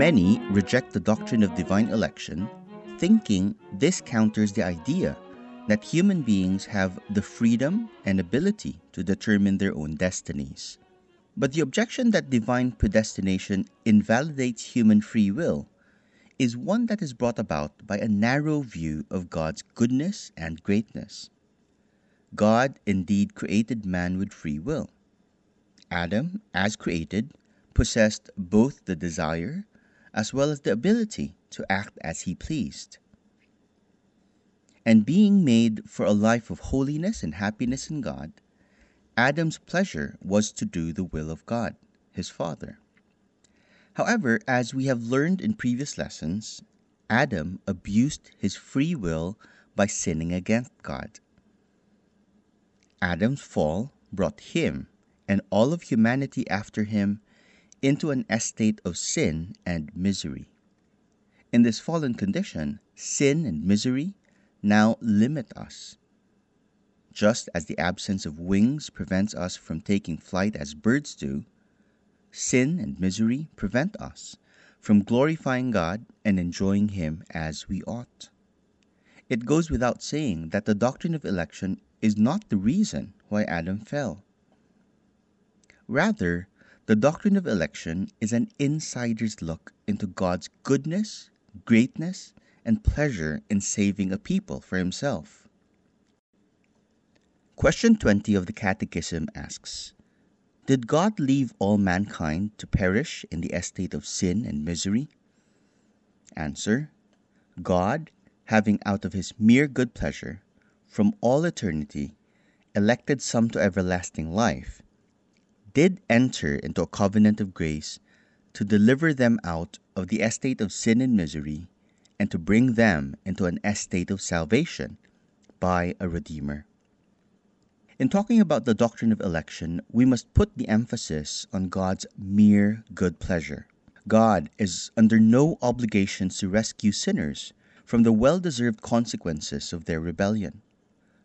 Many reject the doctrine of divine election, thinking this counters the idea that human beings have the freedom and ability to determine their own destinies. But the objection that divine predestination invalidates human free will is one that is brought about by a narrow view of God's goodness and greatness. God indeed created man with free will. Adam, as created, possessed both the desire as well as the ability to act as he pleased. And being made for a life of holiness and happiness in God, Adam's pleasure was to do the will of God, his Father. However, as we have learned in previous lessons, Adam abused his free will by sinning against God. Adam's fall brought him and all of humanity after him into an estate of sin and misery. In this fallen condition, sin and misery now limit us just as the absence of wings prevents us from taking flight as birds do, sin and misery prevent us from glorifying God and enjoying Him as we ought. It goes without saying that the doctrine of election is not the reason why Adam fell. Rather, the doctrine of election is an insider's look into God's goodness, greatness, and pleasure in saving a people for Himself. Question 20 of the Catechism asks Did God leave all mankind to perish in the estate of sin and misery? Answer God, having out of his mere good pleasure, from all eternity, elected some to everlasting life, did enter into a covenant of grace to deliver them out of the estate of sin and misery, and to bring them into an estate of salvation by a Redeemer. In talking about the doctrine of election, we must put the emphasis on God's mere good pleasure. God is under no obligations to rescue sinners from the well deserved consequences of their rebellion.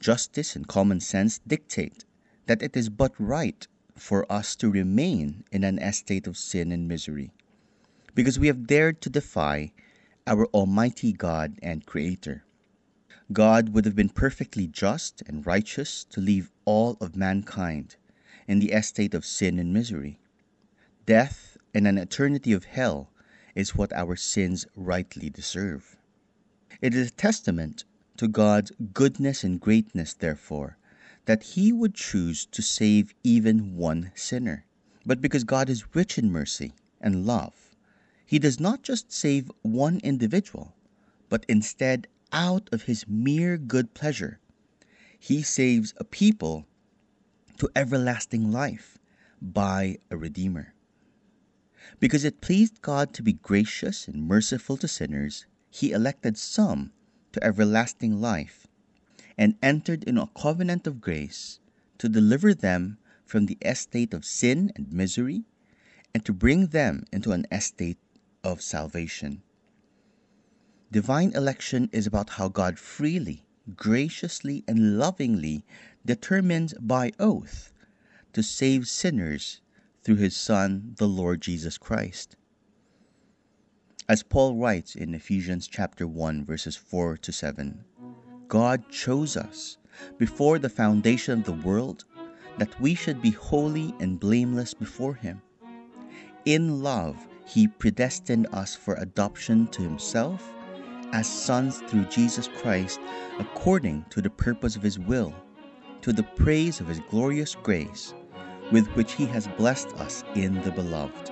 Justice and common sense dictate that it is but right for us to remain in an estate of sin and misery, because we have dared to defy our Almighty God and Creator. God would have been perfectly just and righteous to leave all of mankind in the estate of sin and misery. Death and an eternity of hell is what our sins rightly deserve. It is a testament to God's goodness and greatness, therefore, that He would choose to save even one sinner. But because God is rich in mercy and love, He does not just save one individual, but instead out of his mere good pleasure, he saves a people to everlasting life by a Redeemer. Because it pleased God to be gracious and merciful to sinners, he elected some to everlasting life and entered into a covenant of grace to deliver them from the estate of sin and misery and to bring them into an estate of salvation. Divine election is about how God freely, graciously, and lovingly determines by oath to save sinners through his Son, the Lord Jesus Christ. As Paul writes in Ephesians chapter 1 verses 4 to 7, God chose us before the foundation of the world that we should be holy and blameless before him. In love, he predestined us for adoption to himself as sons through Jesus Christ according to the purpose of His will, to the praise of His glorious grace, with which He has blessed us in the Beloved.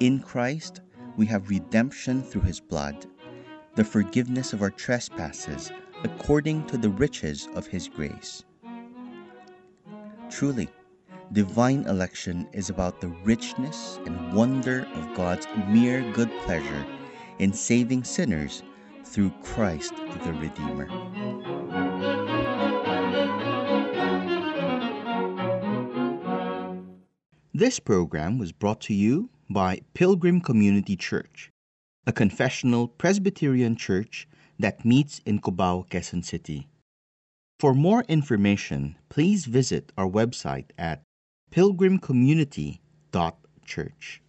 In Christ, we have redemption through His blood, the forgiveness of our trespasses according to the riches of His grace. Truly, divine election is about the richness and wonder of God's mere good pleasure in saving sinners through Christ the Redeemer. This program was brought to you by Pilgrim Community Church, a confessional Presbyterian church that meets in Cubao, Quezon City. For more information, please visit our website at pilgrimcommunity.church.